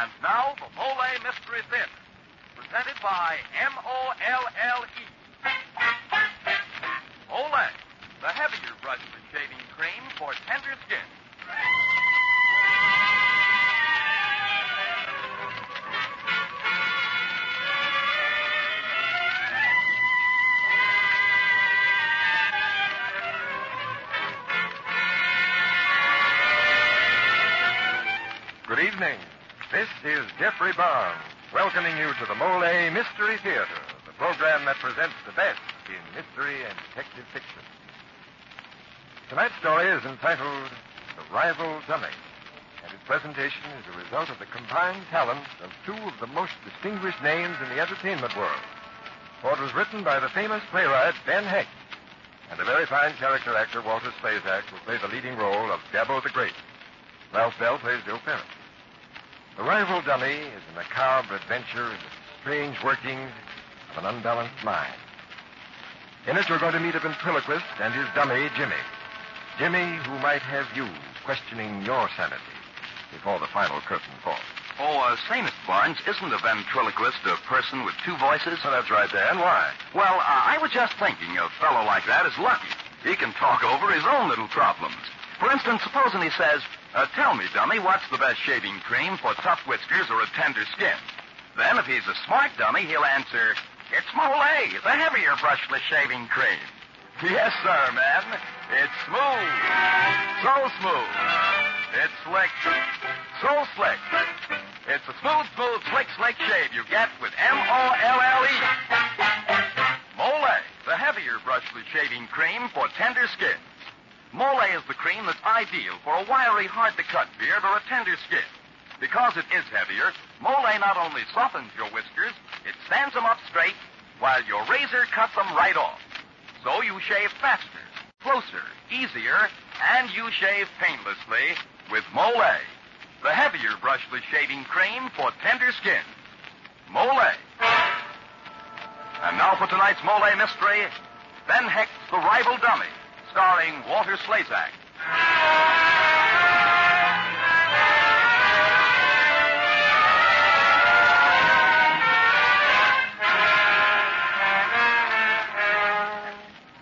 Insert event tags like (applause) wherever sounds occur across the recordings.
And now, the Molle Mystery Theater, presented by M-O-L-L-E. Olay, the heavier brushless shaving cream for tender skin. Good evening. This is Geoffrey Barnes, welcoming you to the Molle Mystery Theater, the program that presents the best in mystery and detective fiction. Tonight's story is entitled The Rival Dummy, and its presentation is a result of the combined talents of two of the most distinguished names in the entertainment world. For it was written by the famous playwright Ben Hecht, and the very fine character actor Walter Slezak will play the leading role of Gabbo the Great. Ralph Bell plays Joe Ferris. The rival dummy is a macabre adventure in the strange workings of an unbalanced mind. In it, you're going to meet a ventriloquist and his dummy, Jimmy. Jimmy, who might have you questioning your sanity before the final curtain falls. Oh, uh, say, Mr. Barnes, isn't a ventriloquist a person with two voices? So that's right there. And why? Well, uh, I was just thinking a fellow like that is lucky. He can talk over his own little problems. For instance, supposing he says, uh, Tell me, dummy, what's the best shaving cream for tough whiskers or a tender skin? Then, if he's a smart dummy, he'll answer, It's Molle, the heavier brushless shaving cream. Yes, sir, man. It's smooth. So smooth. It's slick. So slick. It's a smooth, smooth, slick, slick shave you get with M-O-L-L-E. Molle, the heavier brushless shaving cream for tender skins. Molle is the cream that's ideal for a wiry, hard-to-cut beard or a tender skin. Because it is heavier, Molle not only softens your whiskers, it stands them up straight, while your razor cuts them right off. So you shave faster, closer, easier, and you shave painlessly with Molle, the heavier brushless shaving cream for tender skin. Molle. And now for tonight's Molle mystery, Ben Hecht's The Rival Dummy, starring Walter Slezak.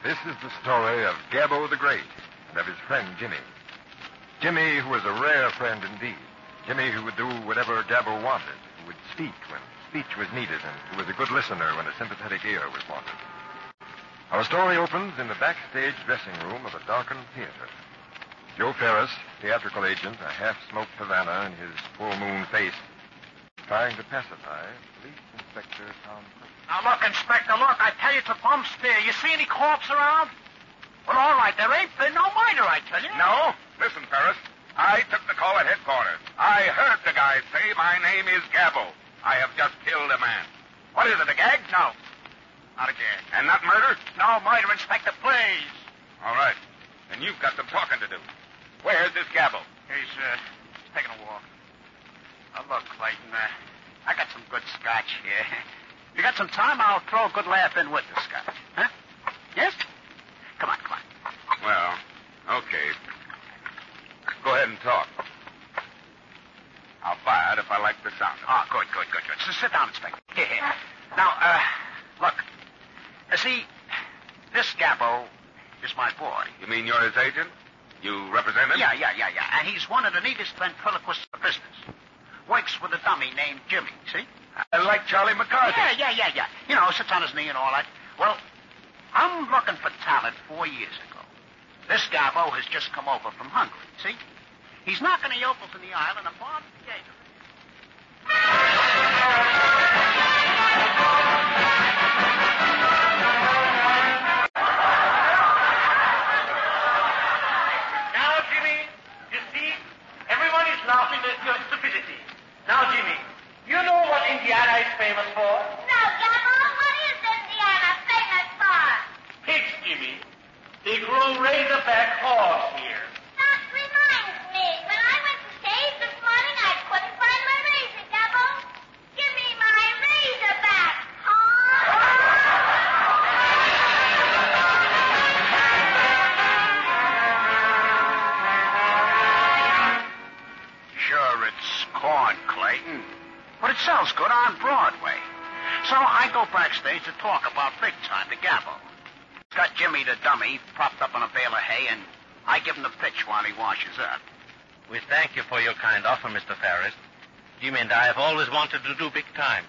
This is the story of Gabbo the Great and of his friend Jimmy. Jimmy, who was a rare friend indeed. Jimmy, who would do whatever Gabbo wanted, who would speak when speech was needed, and who was a good listener when a sympathetic ear was wanted. Our story opens in the backstage dressing room of a darkened theater. Joe Ferris, theatrical agent, a half-smoked Havana in his full moon face, trying to pacify Police Inspector Tom Clinton. Now look, Inspector, look, I tell you it's a bum steer. You see any corpse around? Well, all right, there ain't been no murder, I tell you. No? Listen, Ferris. I took the call at headquarters. I heard the guy say my name is Gabbo. I have just killed a man. What is it, a gag? No. Not a gag. And not murder? No murder, Inspector, please. All right. Then you've got some talking to do. Where's this Gabbo? He's, uh, taking a walk. Now, look, Clayton, uh, I got some good scotch here. If (laughs) you got some time, I'll throw a good laugh in with the scotch. Huh? Yes? Come on, come on. Well, okay. Go ahead and talk. I'll buy it if I like the sound of it. Oh, good, good, good, good. So sit down, Inspector. Here, here. Now, uh. Uh, see, this Gabbo is my boy. You mean you're his agent? You represent him? Yeah, yeah, yeah, yeah. And he's one of the neatest ventriloquists in the business. Works with a dummy named Jimmy, see? I like Charlie McCarthy. Yeah, yeah, yeah, yeah. You know, sits on his knee and all that. Well, I'm looking for talent four years ago. This Gabbo has just come over from Hungary, see? He's knocking the yokels in the aisle and a bomb the gate. Famous for? No, Gabbo, what is Indiana famous for? Pigs, Jimmy. They grow razorback horse here. Go backstage to talk about big time to Gabbo. Got Jimmy the dummy propped up on a bale of hay, and I give him the pitch while he washes up. We thank you for your kind offer, Mr. Ferris. Jimmy and I have always wanted to do big time.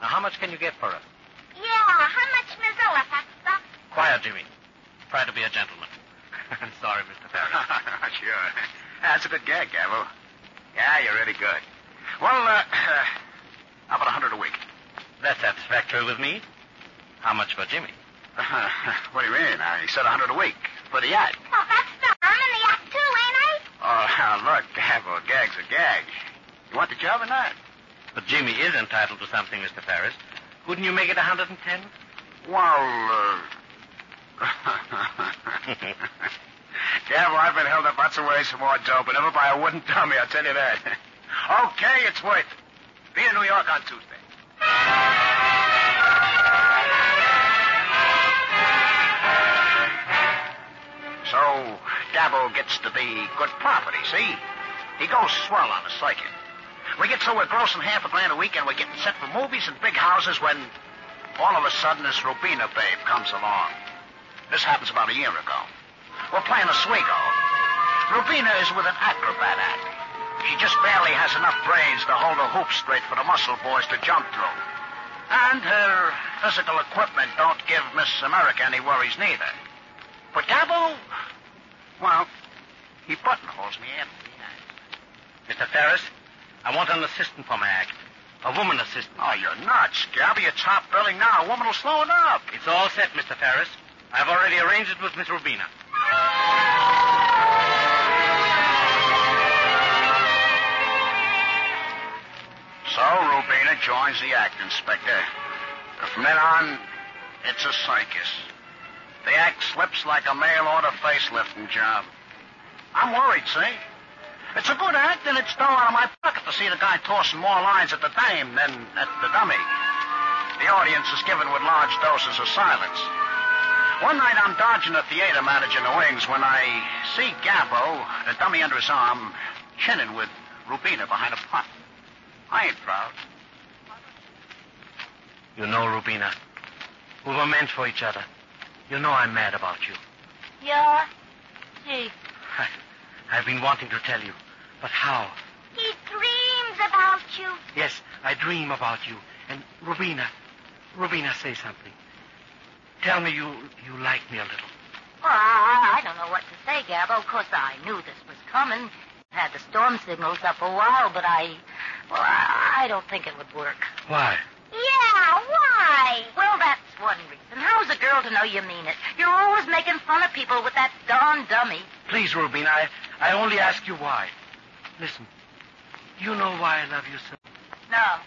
Now, how much can you get for us? Yeah, how much Mozilla, Fatsta? Quiet, Jimmy. Try to be a gentleman. (laughs) I'm Sorry, Mr. Ferris. (laughs) sure. That's a good gag, Gabbo. Yeah, you're really good. Well, uh, (clears throat) how about a hundred a week? That's satisfactory with me. How much for Jimmy? (laughs) what do you mean? I said a hundred a week for the act. Oh, Fatsta, I'm in the act too, ain't I? Oh, (laughs) now look, Gabbo, a gag's a gag. You want the job or not? But Jimmy is entitled to something, Mr. Ferris. Couldn't you make it a 110? Well, uh... (laughs) Gabbo, I've been held up lots of ways for more dough, but never by a wooden dummy, I'll tell you that. okay, it's worth it. Be in New York on Tuesday. So, Gabbo gets to be good property, see? He goes swell on the circuit. We get so we're grossing half a grand a week and we're getting set for movies and big houses when all of a sudden this Rubina babe comes along. This happens about a year ago. We're playing Oswego. Rubina is with an acrobat act. She just barely has enough brains to hold a hoop straight for the muscle boys to jump through. And her physical equipment don't give Miss America any worries neither. But Gabbo, well, he buttonholes me after the act. Mr. Ferris, I want an assistant for my act. A woman assistant. Oh, you're nuts, Gabby. You're top billing now. A woman will slow it up. It's all set, Mr. Ferris. I've already arranged it with Miss Rubina. So Rubina joins the act, Inspector. From then on, it's a circus. The act slips like a mail order facelifting job. I'm worried, see? It's a good act, and it's dough out of my pocket to see the guy tossing more lines at the dame than at the dummy. The audience is given with large doses of silence. One night I'm dodging a theater manager in the wings when I see Gabbo, the dummy under his arm, chinning with Rubina behind a pot. I ain't proud. You know, Rubina, we were meant for each other. You know I'm mad about you. Yeah. Gee, I, I've been wanting to tell you, but how? he dreams about you. Yes, I dream about you. And Rubina, Rubina, say something. Tell me you you like me a little. Well, I, I don't know what to say, Gabbo. Of course, I knew this was coming. Had the storm signals up a while, but I, well, I, I don't think it would work. Why? Yeah, why? Well, that's one reason. How's a girl to know you mean it? You're always making fun of people with that darn dummy. Please, Rubina, I, I only ask you why. Listen, you know why I love you so. No.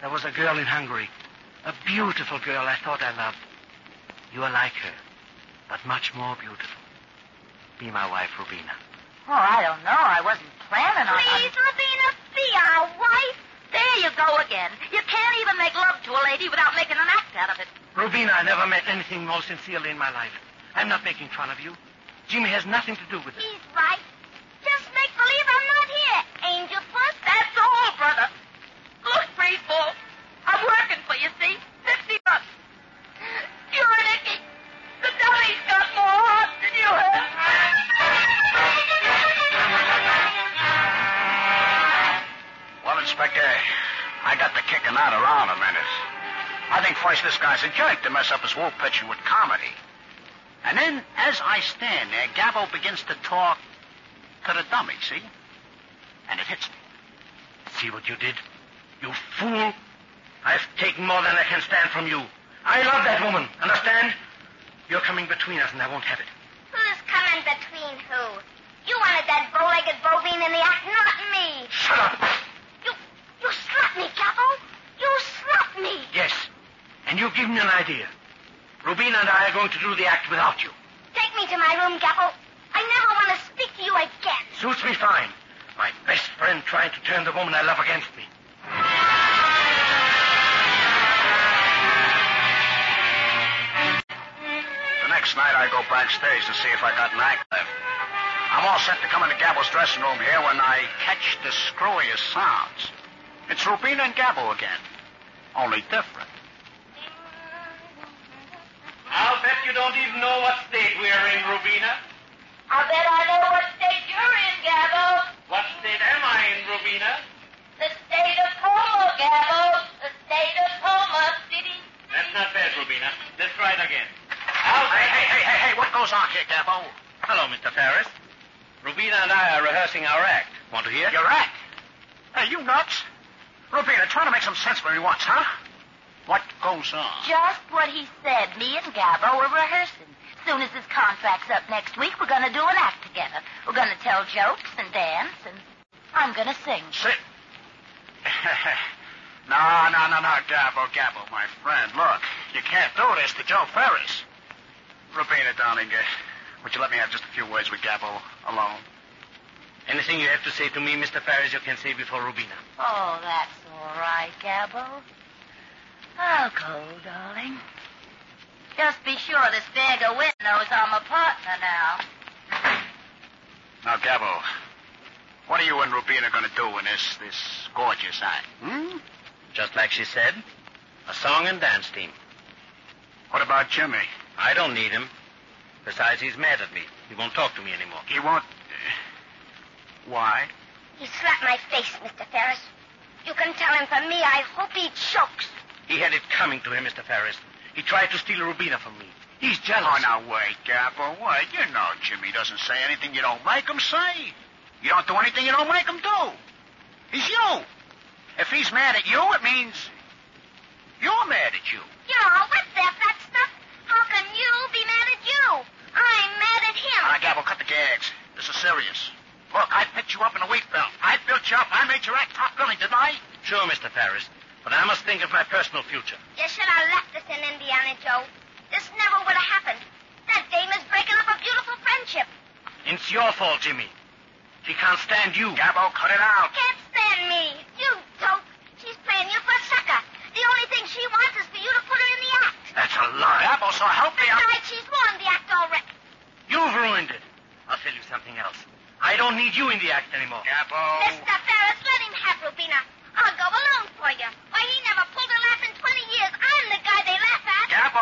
There was a girl in Hungary, a beautiful girl I thought I loved. You are like her, but much more beautiful. Be my wife, Rubina. Oh, I don't know. I wasn't planning on. Please, Rubina, be our wife. There you go again. You can't even make love to a lady without making an act out of it. Rubina, I never met anything more sincerely in my life. I'm not making fun of you. Jimmy has nothing to do with it. He's right. Just make believe I'm not here. Angel first, that's all, brother. Look, Breedball. I'm working for you, see? Fifty bucks. You're an icky. The dummy's Inspector, I got the kicking out around a minute. I think first this guy's a jerk to mess up his whole picture with comedy. And then, as I stand there, Gabbo begins to talk to the dummy, see? And it hits me. See what you did? You fool. I've taken more than I can stand from you. I love that woman, understand? You're coming between us, and I won't have it. Who's coming between who? You wanted that bow-legged bovine in the act, not me. Shut up. You, you slapped me, Gabbo. You slapped me. Yes, and you've given me an idea. Rubina and I are going to do the act without you. Take me to my room, Gabbo. I never want to speak to you again. Suits me fine. My best friend trying to turn the woman I love against me. The next night, I go backstage to see if I got an act left. I'm all set to come into Gabbo's dressing room here when I catch the screwiest sounds. It's Rubina and Gabbo again. Only different. I'll bet you don't even know what state we're in, Rubina. I bet I know what state you're in, Gabbo. What state am I in, Rubina? The state of Homo, Gabbo. The state of Homo City. That's not bad, Rubina. Let's try it again. Hey, hey, hey, hey, hey, what goes on here, Gabbo? Hello, Mr. Ferris. Rubina and I are rehearsing our act. Want to hear? Your act? Are you nuts? Rubina, trying to make some sense for me once, huh? What goes on? Just what he said. Me and Gabbo were rehearsing. Soon as his contract's up next week, we're going to do an act together. We're going to tell jokes and dance, and I'm going to sing. Sit. no, no, no, no, Gabbo, Gabbo, my friend. Look, you can't do this to Joe Ferris. Rubina, darling, uh, would you let me have just a few words with Gabbo alone? Anything you have to say to me, Mr. Ferris, you can say before Rubina. Oh, that's all right, Gabbo. I'll go, darling. Just be sure this bag of wind knows I'm a partner now. Now, Gabbo, what are you and Rubina going to do in this this gorgeous act? Hmm? Just like she said, a song and dance team. What about Jimmy? I don't need him. Besides, he's mad at me. He won't talk to me anymore. He won't. uh, why? He slapped my face, Mr. Ferris. You can tell him for me, I hope he chokes. He had it coming to him, Mr. Ferris. He tried to steal Rubina from me. He's jealous. Oh, now wait, Gabbo, wait. You know Jimmy doesn't say anything you don't make him say. You don't do anything you don't make him do. He's you. If he's mad at you, it means you're mad at you. You know, what's that fat stuff? How can you be mad at you? I'm mad at him. All right, Gabbo, cut the gags. This is serious. Look, I picked you up in a wheat belt. I built you up. I made you act top billing, didn't I? Sure, Mr. Ferris. But I must think of my personal future. You should have left us in Indiana, Joe. This never would have happened. That dame is breaking up a beautiful friendship. It's your fault, Jimmy. She can't stand you. Gabbo, cut it out. Can't stand me. You dope. She's playing you for a sucker. The only thing she wants is for you to put her in the act. That's a lie. Gabbo, so help me. I'm... Besides, she's won the act already. You've ruined it. I'll tell you something else. I don't need you in the act anymore. Gabbo. Mr. Ferris, let him have Rubina. I'll go alone for you. Why, he never pulled a laugh in 20 years. I'm the guy they laugh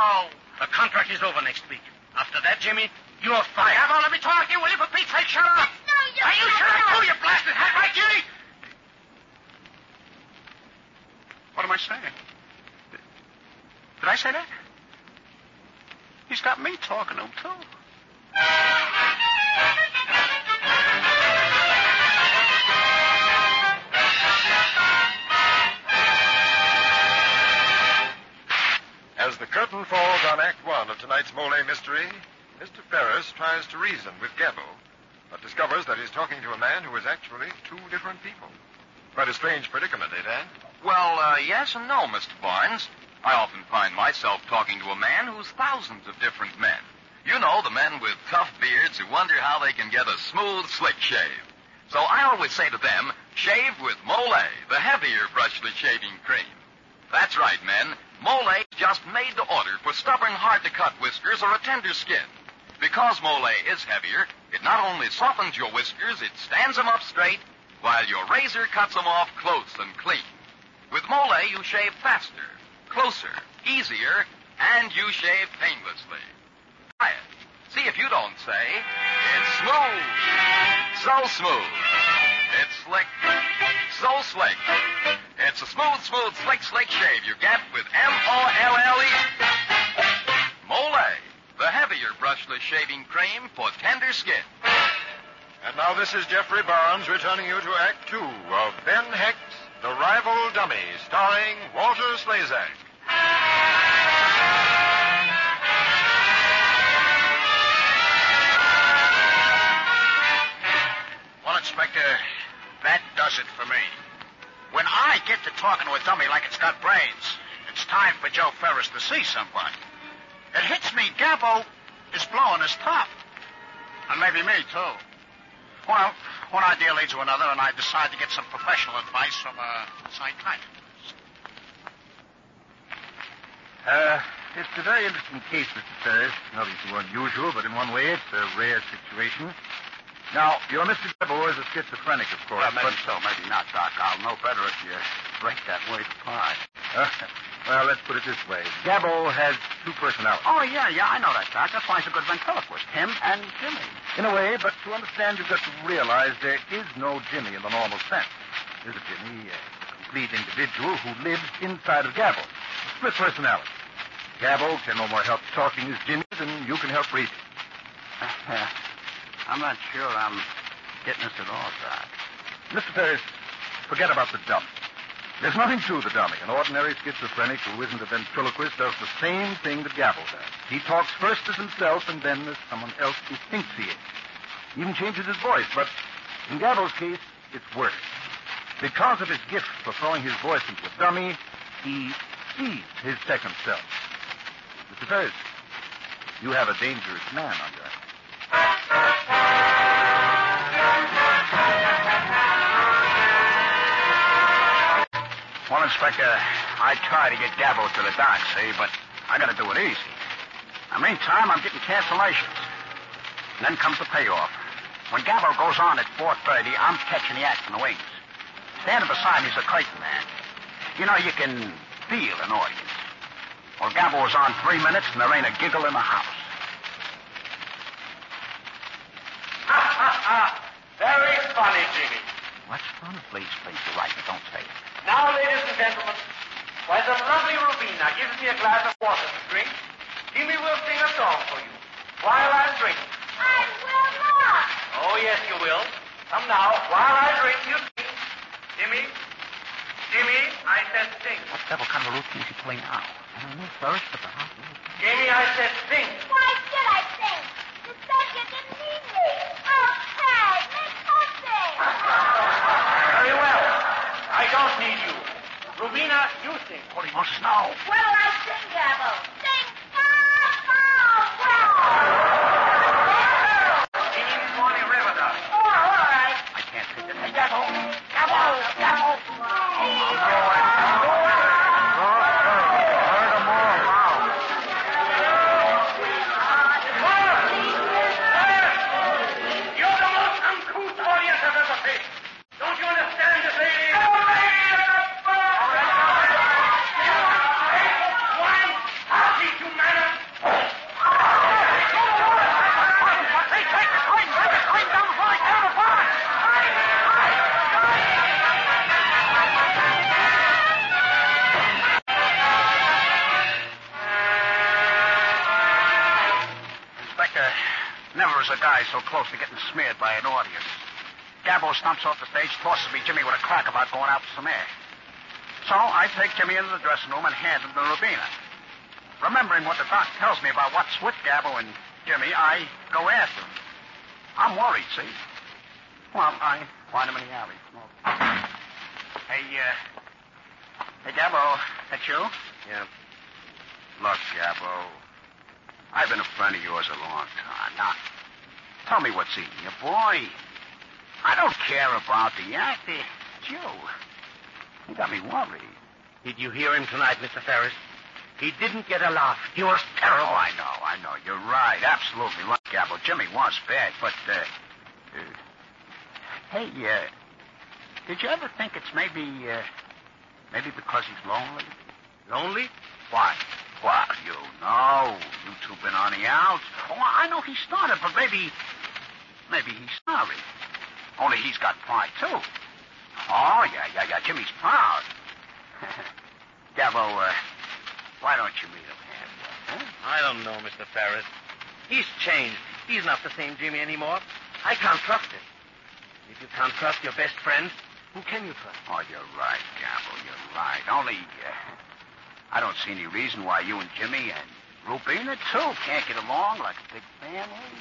at. The contract is over next week. After that, Jimmy, you're fired. Gabbo, let me talk to will you? For Pete's sake, shut up. That's no use. Are you sure I told you, blasted hat, right, Jimmy? What am I saying? Did I say that? He's got me talking to him, too. Tries to reason with Gabbo, but discovers that he's talking to a man who is actually two different people. Quite a strange predicament, eh, Dan? Well, uh, yes and no, Mr. Barnes. I often find myself talking to a man who's thousands of different men. You know, the men with tough beards who wonder how they can get a smooth, slick shave. So I always say to them, shave with Molle, the heavier brushless shaving cream. That's right, men. Molle just made to order for stubborn, hard-to-cut whiskers or a tender skin. Because Molle is heavier, it not only softens your whiskers, it stands them up straight, while your razor cuts them off close and clean. With Molle, you shave faster, closer, easier, and you shave painlessly. Try it. See if you don't say, it's smooth. So smooth. It's slick. So slick. It's a smooth, smooth, slick, slick shave you get with M-O-L-L-E. Molle, the heavier brushless shaving cream for tender skin. And now this is Geoffrey Barnes returning you to Act Two of Ben Hecht's The Rival Dummy, starring Walter Slezak. Well, Inspector, that does it for me. When I get to talking to a dummy like it's got brains, it's time for Joe Ferris to see somebody. It hits me Gabbo is blowing his top. And maybe me, too. Well, one idea leads to another, and I decide to get some professional advice from a psychiatrist. Uh, it's a very interesting case, Mr. Ferris. Nothing too unusual, but in one way, it's a rare situation. Now, your Mr. Gabbo is a schizophrenic, of course, Well, maybe but so, maybe not, Doc. I'll know better if you break that word apart. (laughs) Uh, well, let's put it this way. Gabbo has two personalities. Oh, yeah, yeah, I know that, Doc. That's why he's a good ventriloquist. Him and Jimmy. In a way, but to understand, you've got to realize there is no Jimmy in the normal sense. There's a Jimmy, a complete individual who lives inside of Gabbo. Split personality. Gabbo can no more help talking as Jimmy than you can help breathing. (laughs) I'm not sure I'm getting this at all, Doc. Mr. Ferris, forget about the dummy. There's nothing to the dummy. An ordinary schizophrenic who isn't a ventriloquist does the same thing that Gabbo does. He talks first as himself and then as someone else who thinks he is. He even changes his voice, but in Gabbo's case, it's worse. Because of his gift for throwing his voice into a dummy, he sees his second self. Mr. Ferris, you have a dangerous man on your hands. Well, Inspector, I try to get Gabbo to the dock, see, but I gotta do it easy. In the meantime, I'm getting cancellations. And then comes the payoff. When Gabbo goes on at 4.30, I'm catching the act in the wings. Standing beside me is a curtain man. You know, you can feel an audience. Well, Gabbo was on three minutes, and there ain't a giggle in the house. Ha, ha, ha. Very funny, Jimmy. What's fun? Please, please, you're right, but don't say it. Now, ladies and gentlemen, while the lovely Rubina gives me a glass of water to drink, Jimmy will sing a song for you while I drink. I will not. Oh, yes, you will. Come now, while I drink, you sing. Jimmy, Jimmy, I said sing. What devil kind of routine is he playing now? I don't know, first, but the house. Jimmy, I said sing. Why should I sing? You said you didn't need me. Okay, let's go sing. (laughs) Very well. I don't need you. Rubina, you sing. Holy Moses, no. What'll I so close to getting smeared by an audience. Gabbo stumps off the stage, tosses me Jimmy with a crack about going out for some air. So I take Jimmy into the dressing room and hand him the Rubina. Remembering what the doc tells me about what's with Gabbo and Jimmy, I go after him. I'm worried, see? Well, I find him in the alley. Hey, uh. Hey, Gabbo, that you? Yeah. Look, Gabbo, I've been a friend of yours a long time. Now, tell me what's eating you, boy. I don't care about the act. Joe, you. Got me worried. Did you hear him tonight, Mr. Ferris? He didn't get a laugh. He was terrible. Oh. I know, I know. You're right. Absolutely. Look, Gabbo, Jimmy was bad, but, uh, uh hey, uh, did you ever think it's maybe, uh, maybe because he's lonely? Lonely? Why? Well, you know. You two been on the outs. Oh, I know he started, but maybe, maybe he's sorry. Only he's got pride, too. Oh, yeah, yeah, yeah. Jimmy's proud. (laughs) Gabbo, uh, why don't you meet him halfway, huh? I don't know, Mr. Ferris. He's changed. He's not the same Jimmy anymore. I can't trust him. If you can't trust your best friend, who can you trust? Oh, you're right, Gabbo. You're right. Only, uh, I don't see any reason why you and Jimmy and Rubina, too, can't get along like a big family.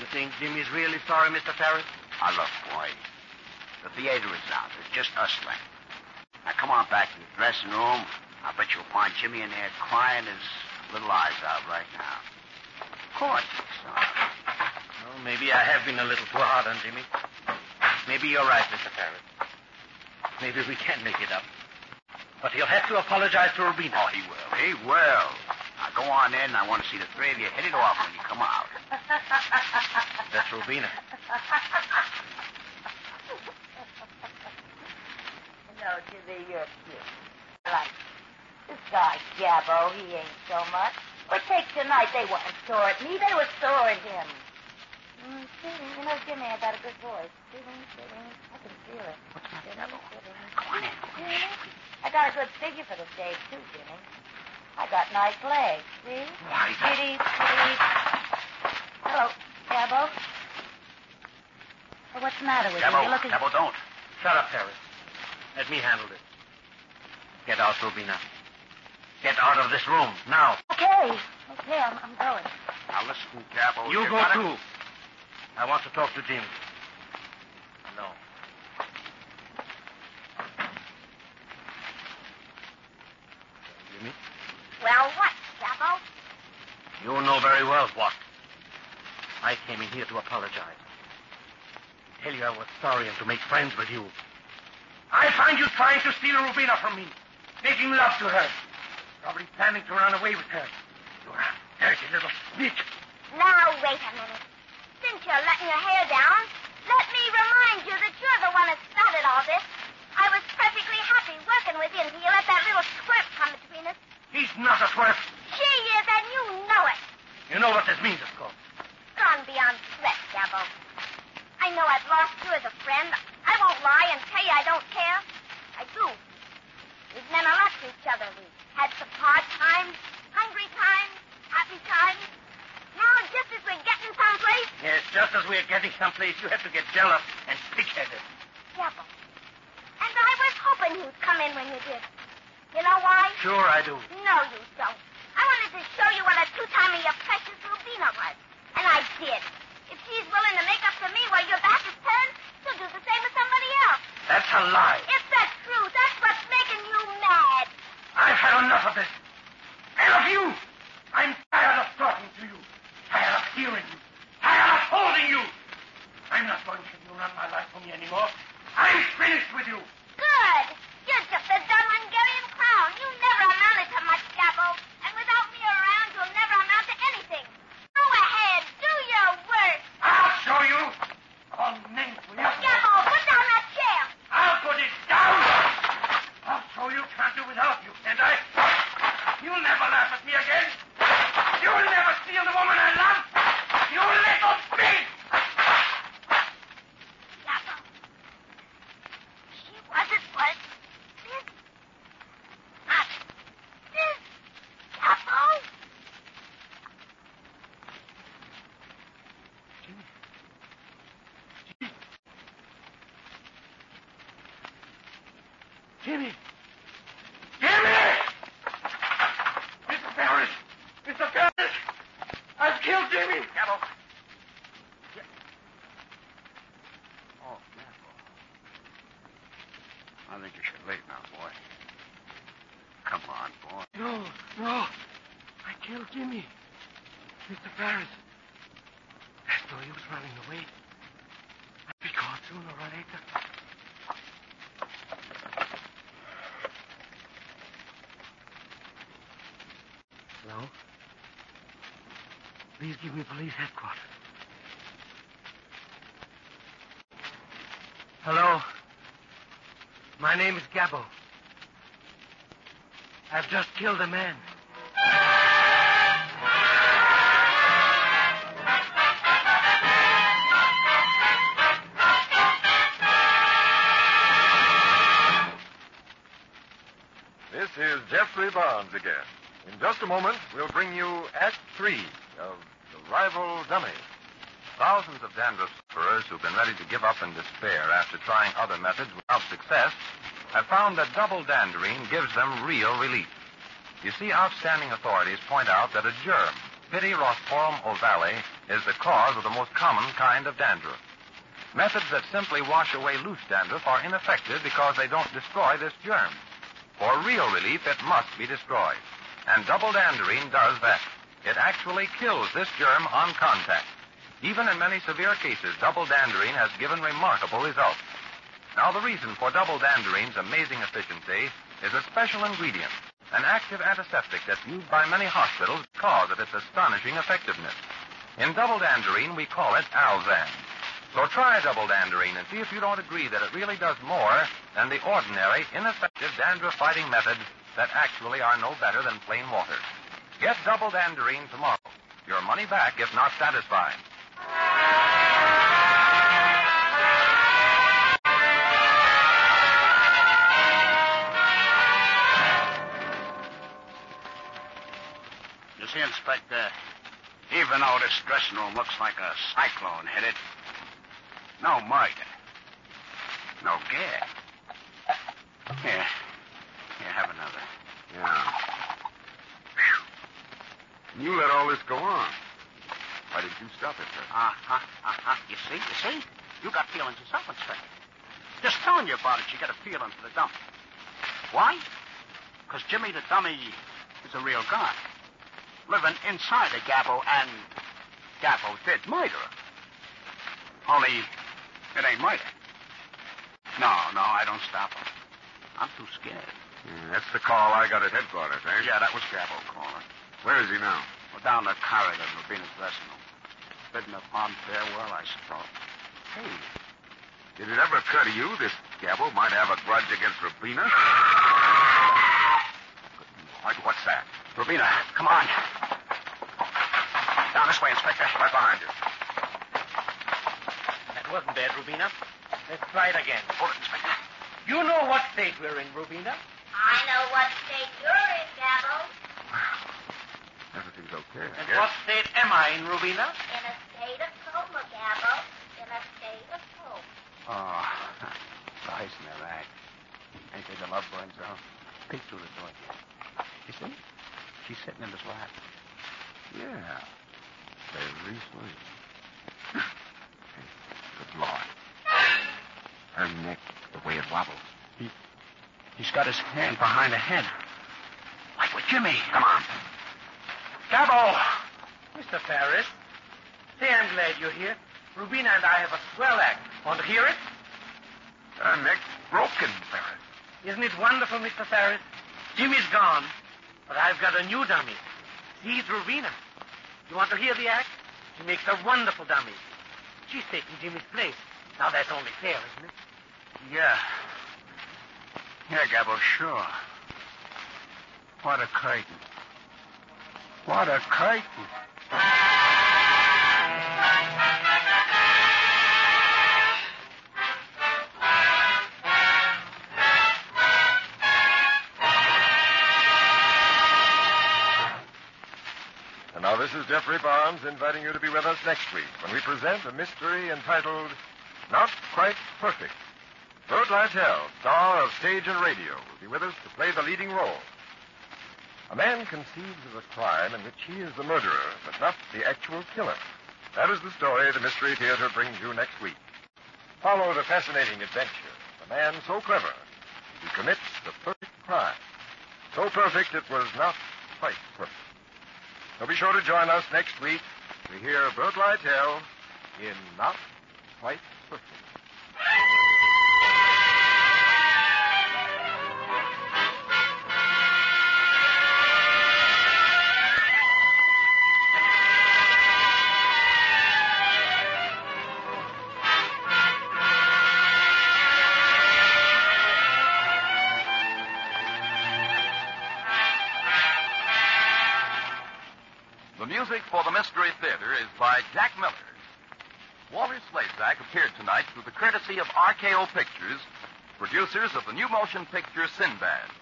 You think Jimmy's really sorry, Mr. Ferris? Now, look, boy. The theater is out. It's just us left. Now, come on back to the dressing room. I bet you'll find Jimmy in there crying his little eyes out right now. Of course, son. Well, maybe I have been a little too hard on Jimmy. Maybe you're right, Mr. Ferris. Maybe we can make it up. But he'll have to apologize to Rubina. Oh, he will. He will. Now, go on in. I want to see the three of you hit it off when you come out. That's Rubina. No, Jimmy, you're cute. I like you. This guy, Gabbo, he ain't so much. But take tonight, they weren't sore at me. They were sore at him. Mm, sitting. You know, Jimmy, I got a good voice. Sitting, sitting. I can feel it. What's Gabbo? sitting. Go on in. I got a good figure for the stage, too, Jimmy. I got nice legs, see? Why, that- Kitty, kitty. Hello, Well, what's the matter with Gabbo, you? You look as... Gabbo, don't. Shut up, Harris. Let me handle this. Get out, Rubina. Get out of this room, now. Okay. Okay, I'm, I'm going. Now listen, Gabbo. You go gotta- too. I want to talk to Jim. No. Jimmy? Well, what, Gabbo? You know very well what. I came in here to apologize. Tell you I was sorry and to make friends with you. I find you trying to steal Rubina from me, making love to her, probably planning to run away with her. You're a dirty little snitch. Now, wait a minute. Since you're letting your hair down, let me remind you that you're the one that started all this. Police headquarters. Hello? My name is Gabbo. I've just killed a man. This is Geoffrey Barnes again. In just a moment, we'll bring you Act Three of Rival Dummy. Thousands of dandruff sufferers who've been ready to give up in despair after trying other methods without success have found that double danderine gives them real relief. You see, outstanding authorities point out that a germ, Pityrosporum ovale, is the cause of the most common kind of dandruff. Methods that simply wash away loose dandruff are ineffective because they don't destroy this germ. For real relief, it must be destroyed. And double danderine does that. It actually kills this germ on contact. Even in many severe cases, double danderine has given remarkable results. Now, the reason for double danderine's amazing efficiency is a special ingredient, an active antiseptic that's used by many hospitals because of its astonishing effectiveness. In double danderine, we call it Alzan. So try double danderine and see if you don't agree that it really does more than the ordinary, ineffective dandruff fighting methods that actually are no better than plain water. Get double danderine tomorrow. Your money back if not satisfied. You see, Inspector, even though this dressing room looks like a cyclone hit it, no murder. No gas. Here. Here, have another. Yeah. Phew. You let all this go on. Why didn't you stop it, sir? Uh-huh, uh-huh. You see, you see? You got feelings yourself, Inspector. Just telling you about it, you got a feeling for the dummy. Why? Because Jimmy the dummy is a real guy. Living inside a Gabbo, and Gabbo did murder. Only, it ain't murder. No, no, I don't stop him. I'm too scared. Yeah, that's the call I got at headquarters, eh? Yeah, that was Gabbo calling. Where is he now? Well, down the corridor in Rubina's dressing room. Bidding upon farewell, I suppose. Hey, did it ever occur to you this Gabbo might have a grudge against Rubina? What, what's that? Rubina, come on. Down this way, Inspector. Right behind you. That wasn't bad, Rubina. Let's try it again. Hold it, Inspector. You know what state we're in, Rubina? I know what state you're in, Gabbo. Everything's okay, I what state am I in, Rubina? In a state of coma, Gabbo. In a state of coma. Oh, (laughs) guys in their act. Ain't they the love burns out? Peek through the door. You see? She's sitting in his lap. Yeah. Very sweet. (laughs) Good Lord. Her neck, the way it wobbles. He's got his hand behind the head. Like with Jimmy. Come on. Gabbo! Mr. Ferris. Say, I'm glad you're here. Rubina and I have a swell act. Want to hear it? Uh, Her neck's broken, Ferris. Isn't it wonderful, Mr. Ferris? Jimmy's gone, but I've got a new dummy. She's Rubina. You want to hear the act? She makes a wonderful dummy. She's taking Jimmy's place. Now that's only fair, isn't it? Yeah. Yeah, Gabbo, sure. What a curtain. What a curtain. And now this is Geoffrey Barnes inviting you to be with us next week when we present a mystery entitled Not Quite Perfect. Bert Lytell, star of stage and radio, will be with us to play the leading role. A man conceives of a crime in which he is the murderer, but not the actual killer. That is the story the Mystery Theater brings you next week. Follow the fascinating adventure of a man so clever he commits the perfect crime. So perfect it was not quite perfect. So be sure to join us next week to hear Bert Lytell in Not Quite Perfect. For the Mystery Theater is by Jack Miller. Walter Slezak appeared tonight through the courtesy of RKO Pictures, producers of the new motion picture Sinbad.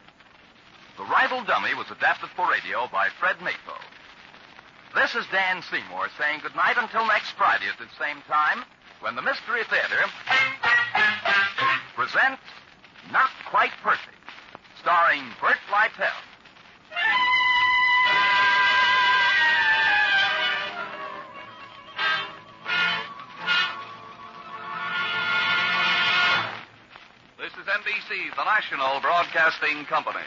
The Rival Dummy was adapted for radio by Fred Mato. This is Dan Seymour saying goodnight until next Friday at the same time when the Mystery Theater presents Not Quite Perfect, starring Bert Lytell. The national broadcasting company.